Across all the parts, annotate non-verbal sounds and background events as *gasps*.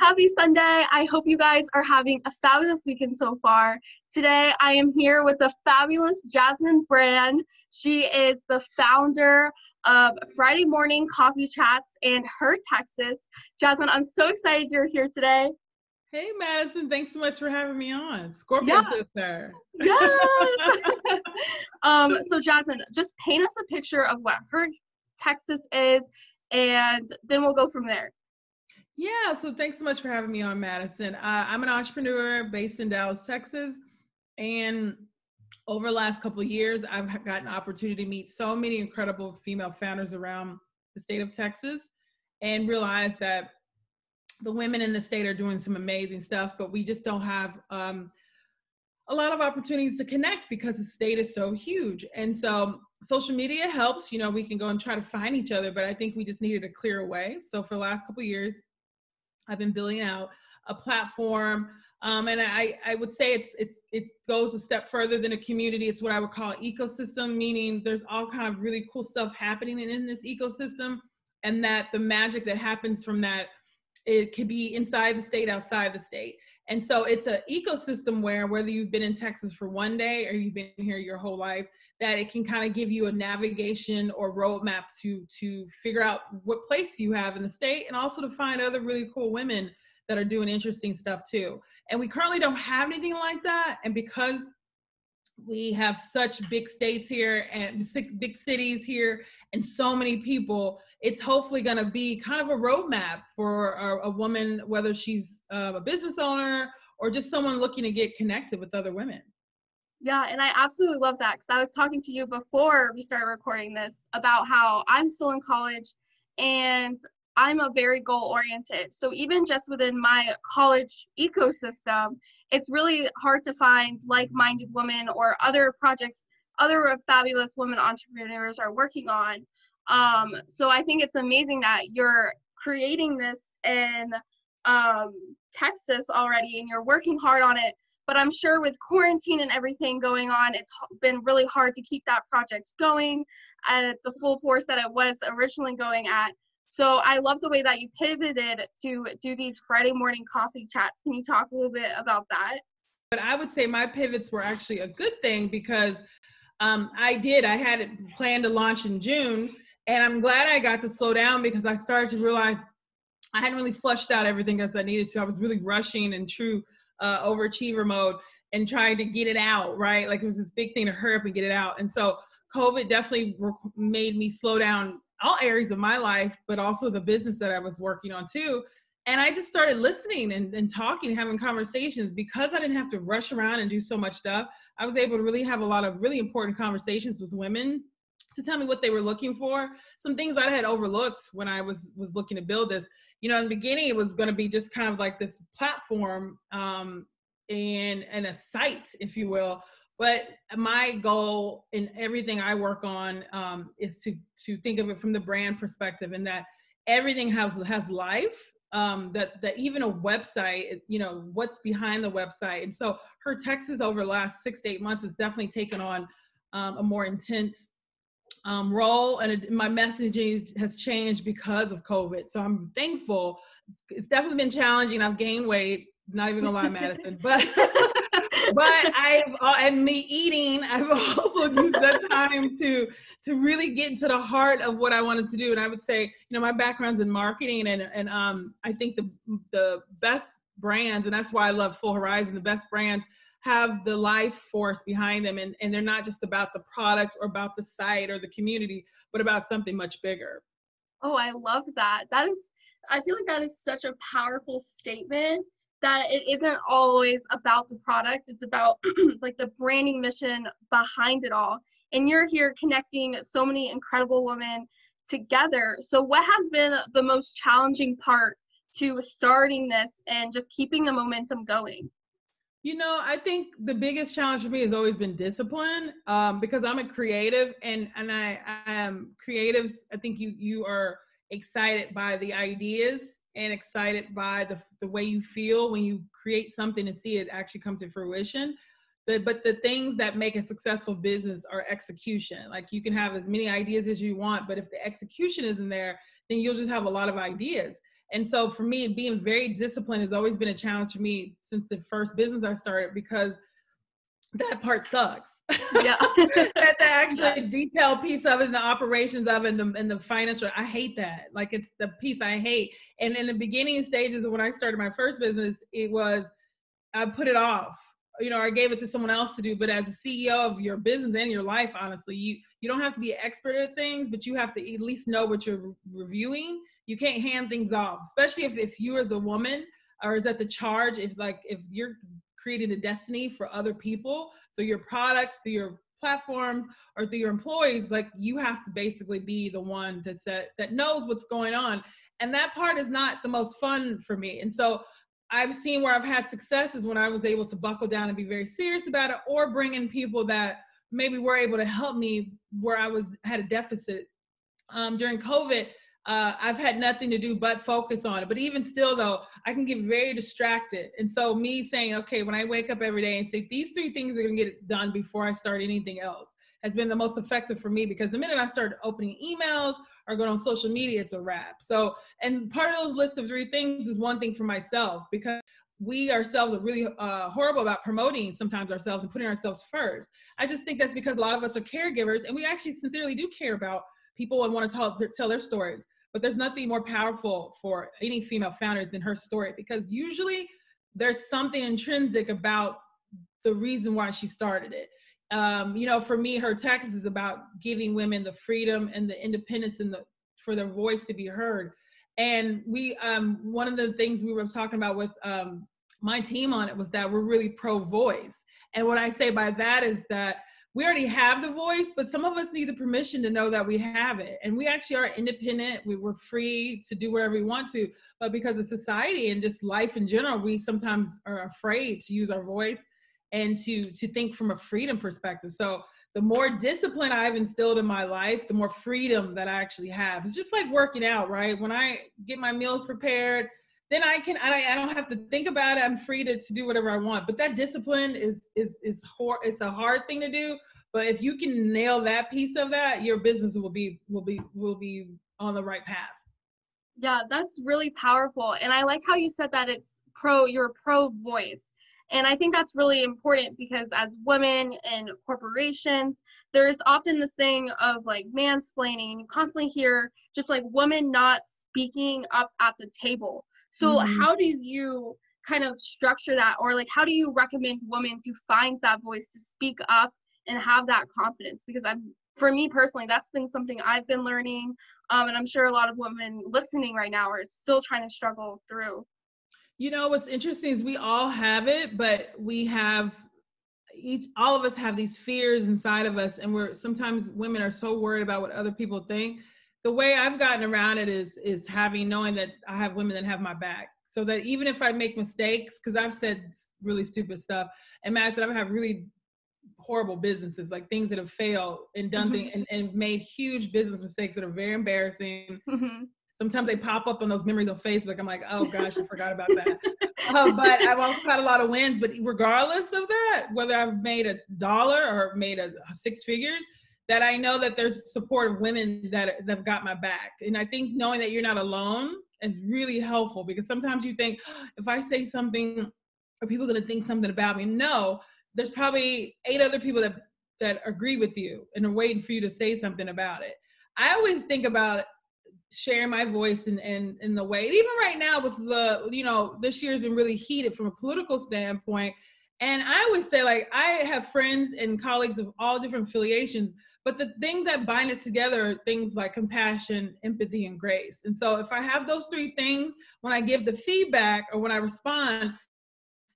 Happy Sunday. I hope you guys are having a fabulous weekend so far. Today, I am here with the fabulous Jasmin Brand. She is the founder of Friday Morning Coffee Chats in Her, Texas. Jasmin, I'm so excited you're here today. Hey, Madison. Thanks so much for having me on. Scorpio yeah. sister. Yes. *laughs* *laughs* um, so, Jasmin, just paint us a picture of what Her, Texas is, and then we'll go from there. Yeah, so thanks so much for having me on, Madison. Uh, I'm an entrepreneur based in Dallas, Texas, and over the last couple years, I've gotten opportunity to meet so many incredible female founders around the state of Texas, and realize that the women in the state are doing some amazing stuff, but we just don't have um, a lot of opportunities to connect because the state is so huge. And so social media helps. You know, we can go and try to find each other, but I think we just needed a clear way. So for the last couple years, I've been building out a platform. Um, and I, I would say it's it's it goes a step further than a community. It's what I would call ecosystem, meaning there's all kind of really cool stuff happening in, in this ecosystem, and that the magic that happens from that it could be inside the state, outside the state. And so it's an ecosystem where whether you've been in Texas for one day or you've been here your whole life, that it can kind of give you a navigation or roadmap to to figure out what place you have in the state and also to find other really cool women that are doing interesting stuff too. And we currently don't have anything like that. And because we have such big states here and big cities here and so many people. It's hopefully going to be kind of a roadmap for a, a woman whether she's uh, a business owner or just someone looking to get connected with other women. Yeah and i absolutely love that because i was talking to you before we started recording this about how i'm still in college and I'm a very goal oriented. So even just within my college ecosystem, it's really hard to find like minded women or other projects other fabulous women entrepreneurs are working on. Um, so I think it's amazing that you're creating this in um, Texas already and you're working hard on it. But I'm sure with quarantine and everything going on, it's been really hard to keep that project going at the full force that it was originally going at. So I love the way that you pivoted to do these Friday morning coffee chats. Can you talk a little bit about that? But I would say my pivots were actually a good thing because um, I did. I had it planned to launch in June, and I'm glad I got to slow down because I started to realize I hadn't really flushed out everything as I needed to. I was really rushing in true uh, overachiever mode and trying to get it out, right? Like it was this big thing to hurry up and get it out. And so COVID definitely made me slow down all areas of my life, but also the business that I was working on too. And I just started listening and, and talking, having conversations because I didn't have to rush around and do so much stuff. I was able to really have a lot of really important conversations with women to tell me what they were looking for. Some things I had overlooked when I was was looking to build this. You know, in the beginning, it was going to be just kind of like this platform um, and and a site, if you will, but my goal in everything I work on um, is to to think of it from the brand perspective, and that everything has has life. Um, that that even a website, you know, what's behind the website, and so her Texas over the last six to eight months has definitely taken on um, a more intense um, role and it, my messaging has changed because of COVID. So I'm thankful. It's definitely been challenging. I've gained weight, not even gonna lie, Madison, but *laughs* *laughs* but I've uh, and me eating, I've *laughs* also used that time to to really get into the heart of what I wanted to do. And I would say, you know, my background's in marketing, and and um, I think the the best brands, and that's why I love Full Horizon. The best brands have the life force behind them, and and they're not just about the product or about the site or the community, but about something much bigger. Oh, I love that. That is, I feel like that is such a powerful statement that it isn't always about the product it's about *clears throat* like the branding mission behind it all. And you're here connecting so many incredible women together. So what has been the most challenging part to starting this and just keeping the momentum going? You know i think the biggest challenge for me has always been discipline um, because i'm a creative and and i i am creatives. I think you you are excited by the ideas and excited by the, the way you feel when you create something and see it actually come to fruition. But, but the things that make a successful business are execution. Like you can have as many ideas as you want, but if the execution isn't there, then you'll just have a lot of ideas. And so for me, being very disciplined has always been a challenge for me since the first business I started because that part sucks. Yeah. *laughs* that the actual detail piece of it and the operations of it and the, and the financial, I hate that. Like it's the piece I hate. And in the beginning stages of when I started my first business, it was, I put it off. You know, I gave it to someone else to do. But as a CEO of your business and your life, honestly, you you don't have to be an expert at things, but you have to at least know what you're re- reviewing. You can't hand things off, especially if if you as a woman or is that the charge if like if you're creating a destiny for other people through your products, through your platforms, or through your employees, like you have to basically be the one to set that knows what's going on. And that part is not the most fun for me. And so I've seen where I've had successes when I was able to buckle down and be very serious about it, or bring in people that maybe were able to help me where I was had a deficit. Um, during COVID, uh, I've had nothing to do but focus on it. But even still, though, I can get very distracted. And so, me saying, okay, when I wake up every day and say, these three things are going to get done before I start anything else, has been the most effective for me because the minute I start opening emails or going on social media, it's a wrap. So, and part of those list of three things is one thing for myself because we ourselves are really uh, horrible about promoting sometimes ourselves and putting ourselves first. I just think that's because a lot of us are caregivers and we actually sincerely do care about people want to tell, tell their stories. But there's nothing more powerful for any female founder than her story because usually there's something intrinsic about the reason why she started it. Um, you know, for me, her text is about giving women the freedom and the independence and the for their voice to be heard. And we, um, one of the things we were talking about with um, my team on it was that we're really pro voice. And what I say by that is that we already have the voice, but some of us need the permission to know that we have it. And we actually are independent. We were free to do whatever we want to. But because of society and just life in general, we sometimes are afraid to use our voice and to to think from a freedom perspective. So the more discipline I've instilled in my life, the more freedom that I actually have. It's just like working out, right? When I get my meals prepared, then I can I, I don't have to think about it. I'm free to, to do whatever I want. But that discipline is is is hor- it's a hard thing to do. But if you can nail that piece of that, your business will be will be will be on the right path. Yeah, that's really powerful. And I like how you said that it's pro your pro voice. And I think that's really important because as women in corporations, there's often this thing of like mansplaining. You constantly hear just like women not speaking up at the table so mm-hmm. how do you kind of structure that? Or like how do you recommend women to find that voice to speak up and have that confidence? Because i'm for me personally that's been something i've been learning um, and i'm sure a lot of women listening right now are still trying to struggle through. You know what's interesting is we all have it but we have each all of us have these fears inside of us and we're sometimes women are so worried about what other people think the way I've gotten around it is is having knowing that I have women that have my back. So that even if I make mistakes, because I've said really stupid stuff, and Matt said I have had really horrible businesses, like things that have failed and done mm-hmm. things and, and made huge business mistakes that are very embarrassing. Mm-hmm. Sometimes they pop up on those memories on Facebook. I'm like, oh gosh, I forgot about that. *laughs* uh, but I've also had a lot of wins. But regardless of that, whether I've made a dollar or made a six figures, that I know that there's support of women that, that have got my back. And I think knowing that you're not alone is really helpful because sometimes you think, *gasps* if I say something, are people going to think something about me? No, there's probably eight other people that, that agree with you and are waiting for you to say something about it. I always think about sharing my voice in, in, in the way, even right now with the, you know, this year has been really heated from a political standpoint. And I always say, like, I have friends and colleagues of all different affiliations, but the things that bind us together are things like compassion, empathy, and grace. And so if I have those three things when I give the feedback or when I respond,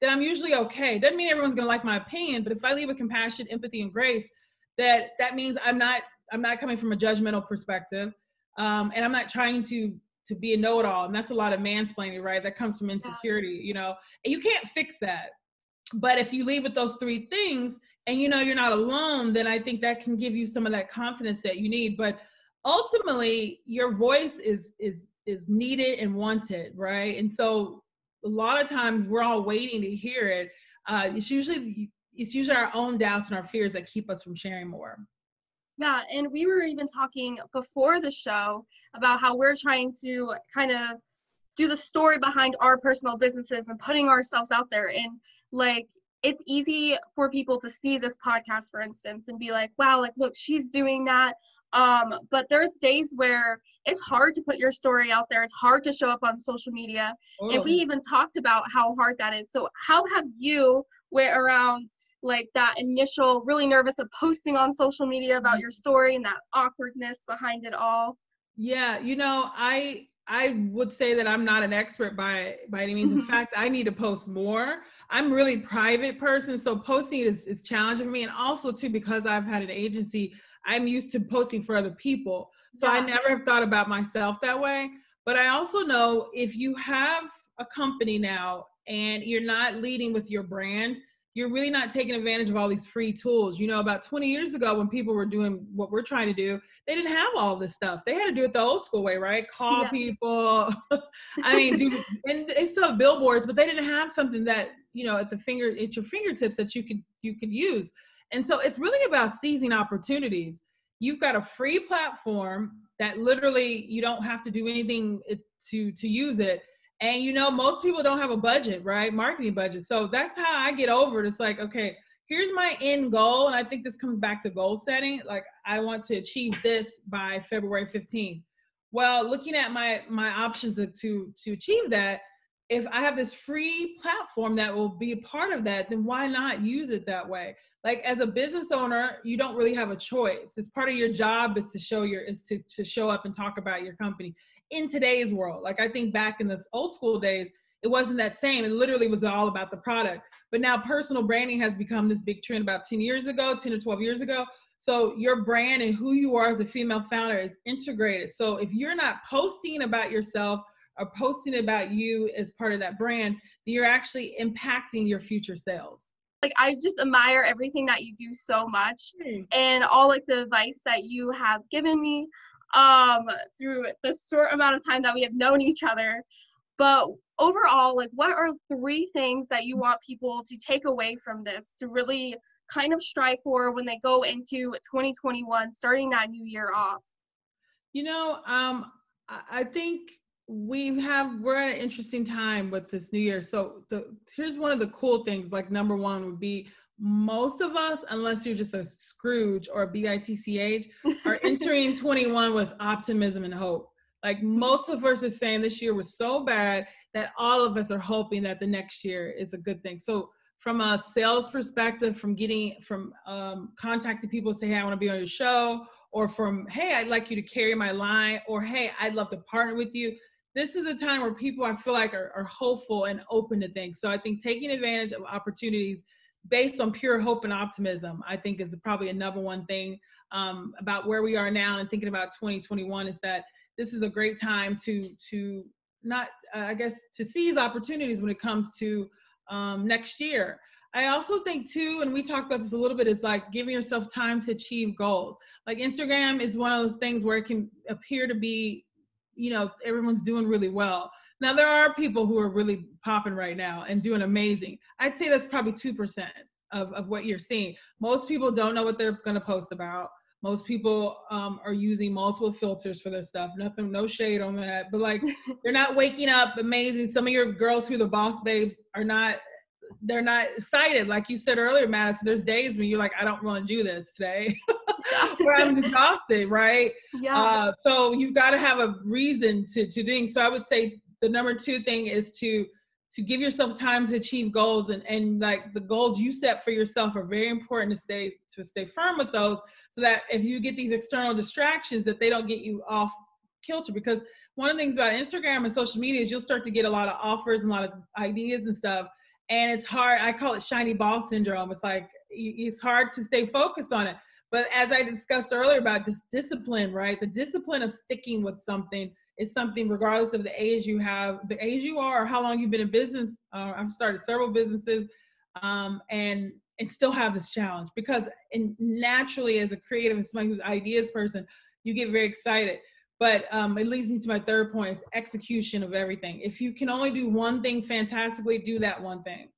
then I'm usually okay. Doesn't mean everyone's gonna like my opinion, but if I leave with compassion, empathy, and grace, that that means I'm not I'm not coming from a judgmental perspective, um, and I'm not trying to to be a know-it-all. And that's a lot of mansplaining, right? That comes from insecurity, you know. And you can't fix that but if you leave with those three things and you know you're not alone then i think that can give you some of that confidence that you need. But ultimately your voice is is is needed and wanted right? And so a lot of times we're all waiting to hear it. Uh, it's usually it's usually our own doubts and our fears that keep us from sharing more. Yeah and we were even talking before the show about how we're trying to kind of do the story behind our personal businesses and putting ourselves out there. And like it's easy for people to see this podcast for instance and be like wow like look she's doing that. Um but there's days where it's hard to put your story out there. It's hard to show up on social media. Oh. and we even talked about how hard that is. So how have you went around like that initial really nervous of posting on social media about mm-hmm. your story and that awkwardness behind it all? Yeah you know i I would say that I'm not an expert by by any means. In mm-hmm. fact, I need to post more. I'm really private person, so posting is, is challenging for me. And also too, because I've had an agency, I'm used to posting for other people. So yeah. I never have thought about myself that way. But I also know if you have a company now and you're not leading with your brand, you're really not taking advantage of all these free tools. You know, about 20 years ago, when people were doing what we're trying to do, they didn't have all this stuff. They had to do it the old school way, right? Call yeah. people. *laughs* I mean, do *laughs* and they still have billboards, but they didn't have something that you know at the finger at your fingertips that you could you could use. And so it's really about seizing opportunities. You've got a free platform that literally you don't have to do anything to to use it and you know, most people don't have a budget, right? Marketing budget. So that's how I get over it. It's like, okay, here's my end goal. And I think this comes back to goal setting. Like I want to achieve this by February 15th. Well, looking at my my options to to achieve that, if I have this free platform that will be a part of that, then why not use it that way? Like as a business owner, you don't really have a choice. It's part of your job is to show your is to to show up and talk about your company in today's world. Like I think back in this old school days, it wasn't that same. It literally was all about the product. But now personal branding has become this big trend about 10 years ago, 10 or 12 years ago. So your brand and who you are as a female founder is integrated. So if you're not posting about yourself or posting about you as part of that brand, then you're actually impacting your future sales. Like I just admire everything that you do so much and all like the advice that you have given me um, through the short amount of time that we have known each other. But overall, like, what are three things that you want people to take away from this to really kind of strive for when they go into 2021, starting that new year off? You know, um, I think we have we're at an interesting time with this new year. So the here's one of the cool things. Like number one would be most of us, unless you're just a Scrooge or a BITCH, *laughs* are entering 21 with optimism and hope. Like most of us are saying this year was so bad that all of us are hoping that the next year is a good thing. So from a sales perspective, from getting from um, contacting people say, hey, I want to be on your show, or from hey, I'd like you to carry my line, or hey, I'd love to partner with you. This is a time where people I feel like are, are hopeful and open to things. So I think taking advantage of opportunities based on pure hope and optimism, I think is probably a number one thing um, about where we are now and thinking about 2021 is that this is a great time to to not uh, I guess to seize opportunities when it comes to um, next year. I also think too, and we talked about this a little bit, is like giving yourself time to achieve goals. Like Instagram is one of those things where it can appear to be, you know, everyone's doing really well. Now there are people who are really popping right now and doing amazing. I'd say that's probably two percent of, of what you're seeing. Most people don't know what they're gonna post about. Most people um, are using multiple filters for their stuff. Nothing, no shade on that, but like *laughs* they're not waking up amazing. Some of your girls who are the boss babes are not. They're not excited, like you said earlier, Madison. There's days when you're like, I don't want to do this today, *laughs* where I'm exhausted, right? *laughs* Yeah. Uh, so you've got to have a reason to to think. So I would say the number two thing is to to give yourself time to achieve goals. And, and like the goals you set for yourself are very important to stay to stay firm with those so that if you get these external distractions that they don't get you off kilter. Because one of the things about instagram and social media is you'll start to get a lot of offers and a lot of ideas and stuff. And it's hard i call it shiny ball syndrome. It's like it's hard to stay focused on it. But as i discussed earlier about this discipline right? The discipline of sticking with something is something regardless of the age you have, the age you are, or how long you've been in business. Uh, I've started several businesses, um, and and still have this challenge because naturally as a creative and somebody who's ideas person, you get very excited. But um, it leads me to my third point: is execution of everything. If you can only do one thing fantastically, do that one thing.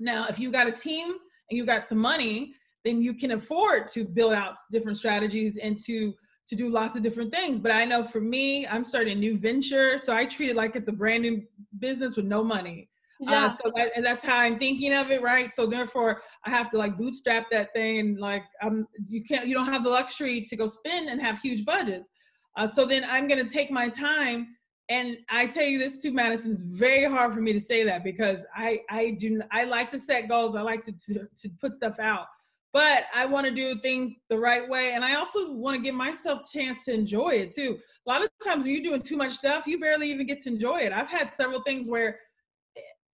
Now, if you got a team and you got some money, then you can afford to build out different strategies and to to do lots of different things. But I know for me, I'm starting a new venture. So I treat it like it's a brand new business with no money. Uh, yeah. Uh, so that, and that's how I'm thinking of it, right? So therefore, I have to like bootstrap that thing, and like um, you can't, you don't have the luxury to go spend and have huge budgets. Uh, so then I'm gonna take my time, and I tell you this too, Madison. It's very hard for me to say that because I I do I like to set goals. I like to to, to put stuff out, but I want to do things the right way, and I also want to give myself a chance to enjoy it too. A lot of times when you're doing too much stuff, you barely even get to enjoy it. I've had several things where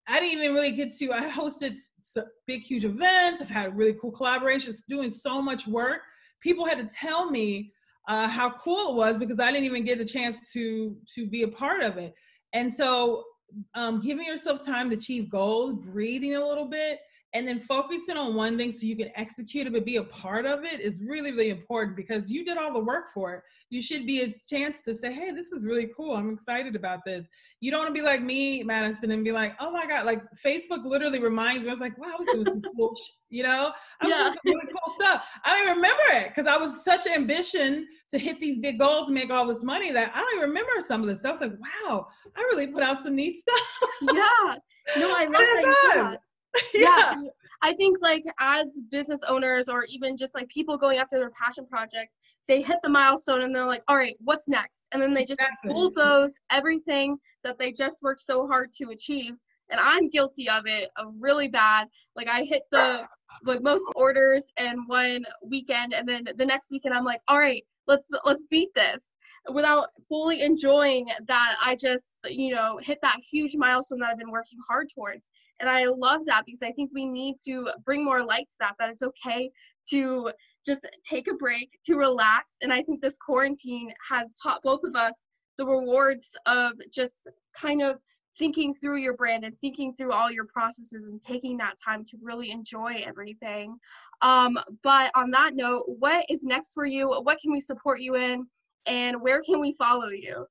I didn't even really get to. I hosted big, huge events. I've had really cool collaborations, doing so much work. People had to tell me uh, how cool it was because I didn't even get a chance to to be a part of it. And so, um, giving yourself time to achieve goals, breathing a little bit, and then focusing on one thing so you can execute it but be a part of it is really really important because you did all the work for it. You should be a chance to say hey this is really cool. I'm excited about this. You don't want to be like me madison and be like oh my god like facebook literally reminds me i was like wow i was doing some *laughs* cool sh-, you know? I was yeah. doing some really cool stuff. I don't remember it because i was such ambition to hit these big goals and make all this money that i don't even remember some of this stuff. I was like wow i really put out some neat stuff. Yeah. No i *laughs* love that *laughs* yeah. yeah. I think like as business owners or even just like people going after their passion projects, they hit the milestone and they're like, all right, what's next? And then they just exactly. bulldoze everything that they just worked so hard to achieve. And I'm guilty of it, uh, really bad. Like I hit the like most orders in one weekend, and then the next weekend I'm like, all right, let's let's beat this without fully enjoying that I just you know hit that huge milestone that I've been working hard towards. And I love that because I think we need to bring more light to that, that it's okay to just take a break, to relax. And I think this quarantine has taught both of us the rewards of just kind of thinking through your brand and thinking through all your processes and taking that time to really enjoy everything. Um, but on that note, what is next for you? What can we support you in? And where can we follow you?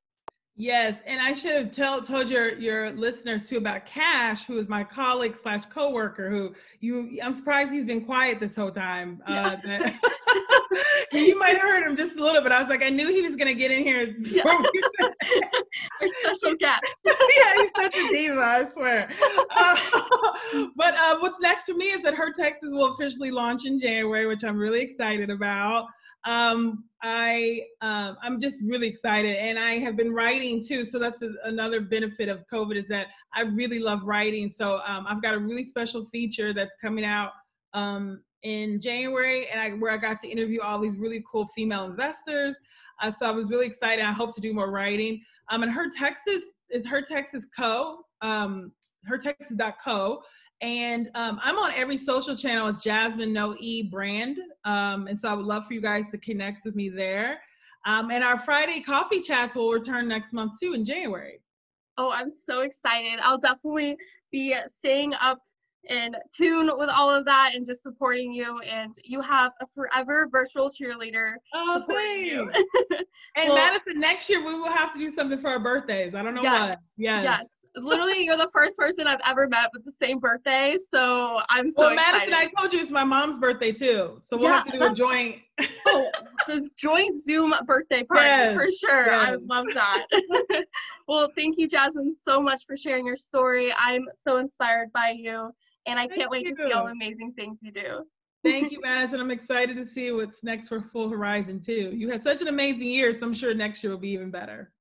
Yes, and I should have tell, told your your listeners too about Cash, who is my colleague slash coworker. Who you, I'm surprised he's been quiet this whole time. Uh, *laughs* you might have heard him just a little bit. I was like, I knew he was gonna get in here. *laughs* Yeah. *laughs* Our special guest. yeah, he's such a diva. I swear. Uh, but uh, what's next for me is that Her Texas will officially launch in January, which I'm really excited about um, I um, I'm just really excited, and I have been writing too. So that's a, another benefit of COVID is that I really love writing. So um, I've got a really special feature that's coming out um, in January, and I where I got to interview all these really cool female investors. Uh, so I was really excited. I hope to do more writing. Um, and Her Texas is Her Texas Co. Um, hertexas.co and um, I'm on every social channel as Jasmin No E brand. Um, and so I would love for you guys to connect with me there. Um, and our Friday coffee chats will return next month too in January. Oh, I'm so excited. I'll definitely be staying up in tune with all of that and just supporting you. And you have a forever virtual cheerleader oh, you. *laughs* and well, Madison, next year we will have to do something for our birthdays. I don't know yes, what. Yes. Yes literally you're the first person I've ever met with the same birthday. So I'm so well, Madison, I told you it's my mom's birthday too. So we'll yeah, have to do a joint. *laughs* oh, this joint Zoom birthday party yes, for sure. Yes. I would love that. *laughs* *laughs* well, thank you, Jasmin, so much for sharing your story. I'm so inspired by you, and I thank can't wait you. to see all the amazing things you do. Thank you, Madison. I'm excited to see what's next for Full Horizon too. You had such an amazing year, so I'm sure next year will be even better.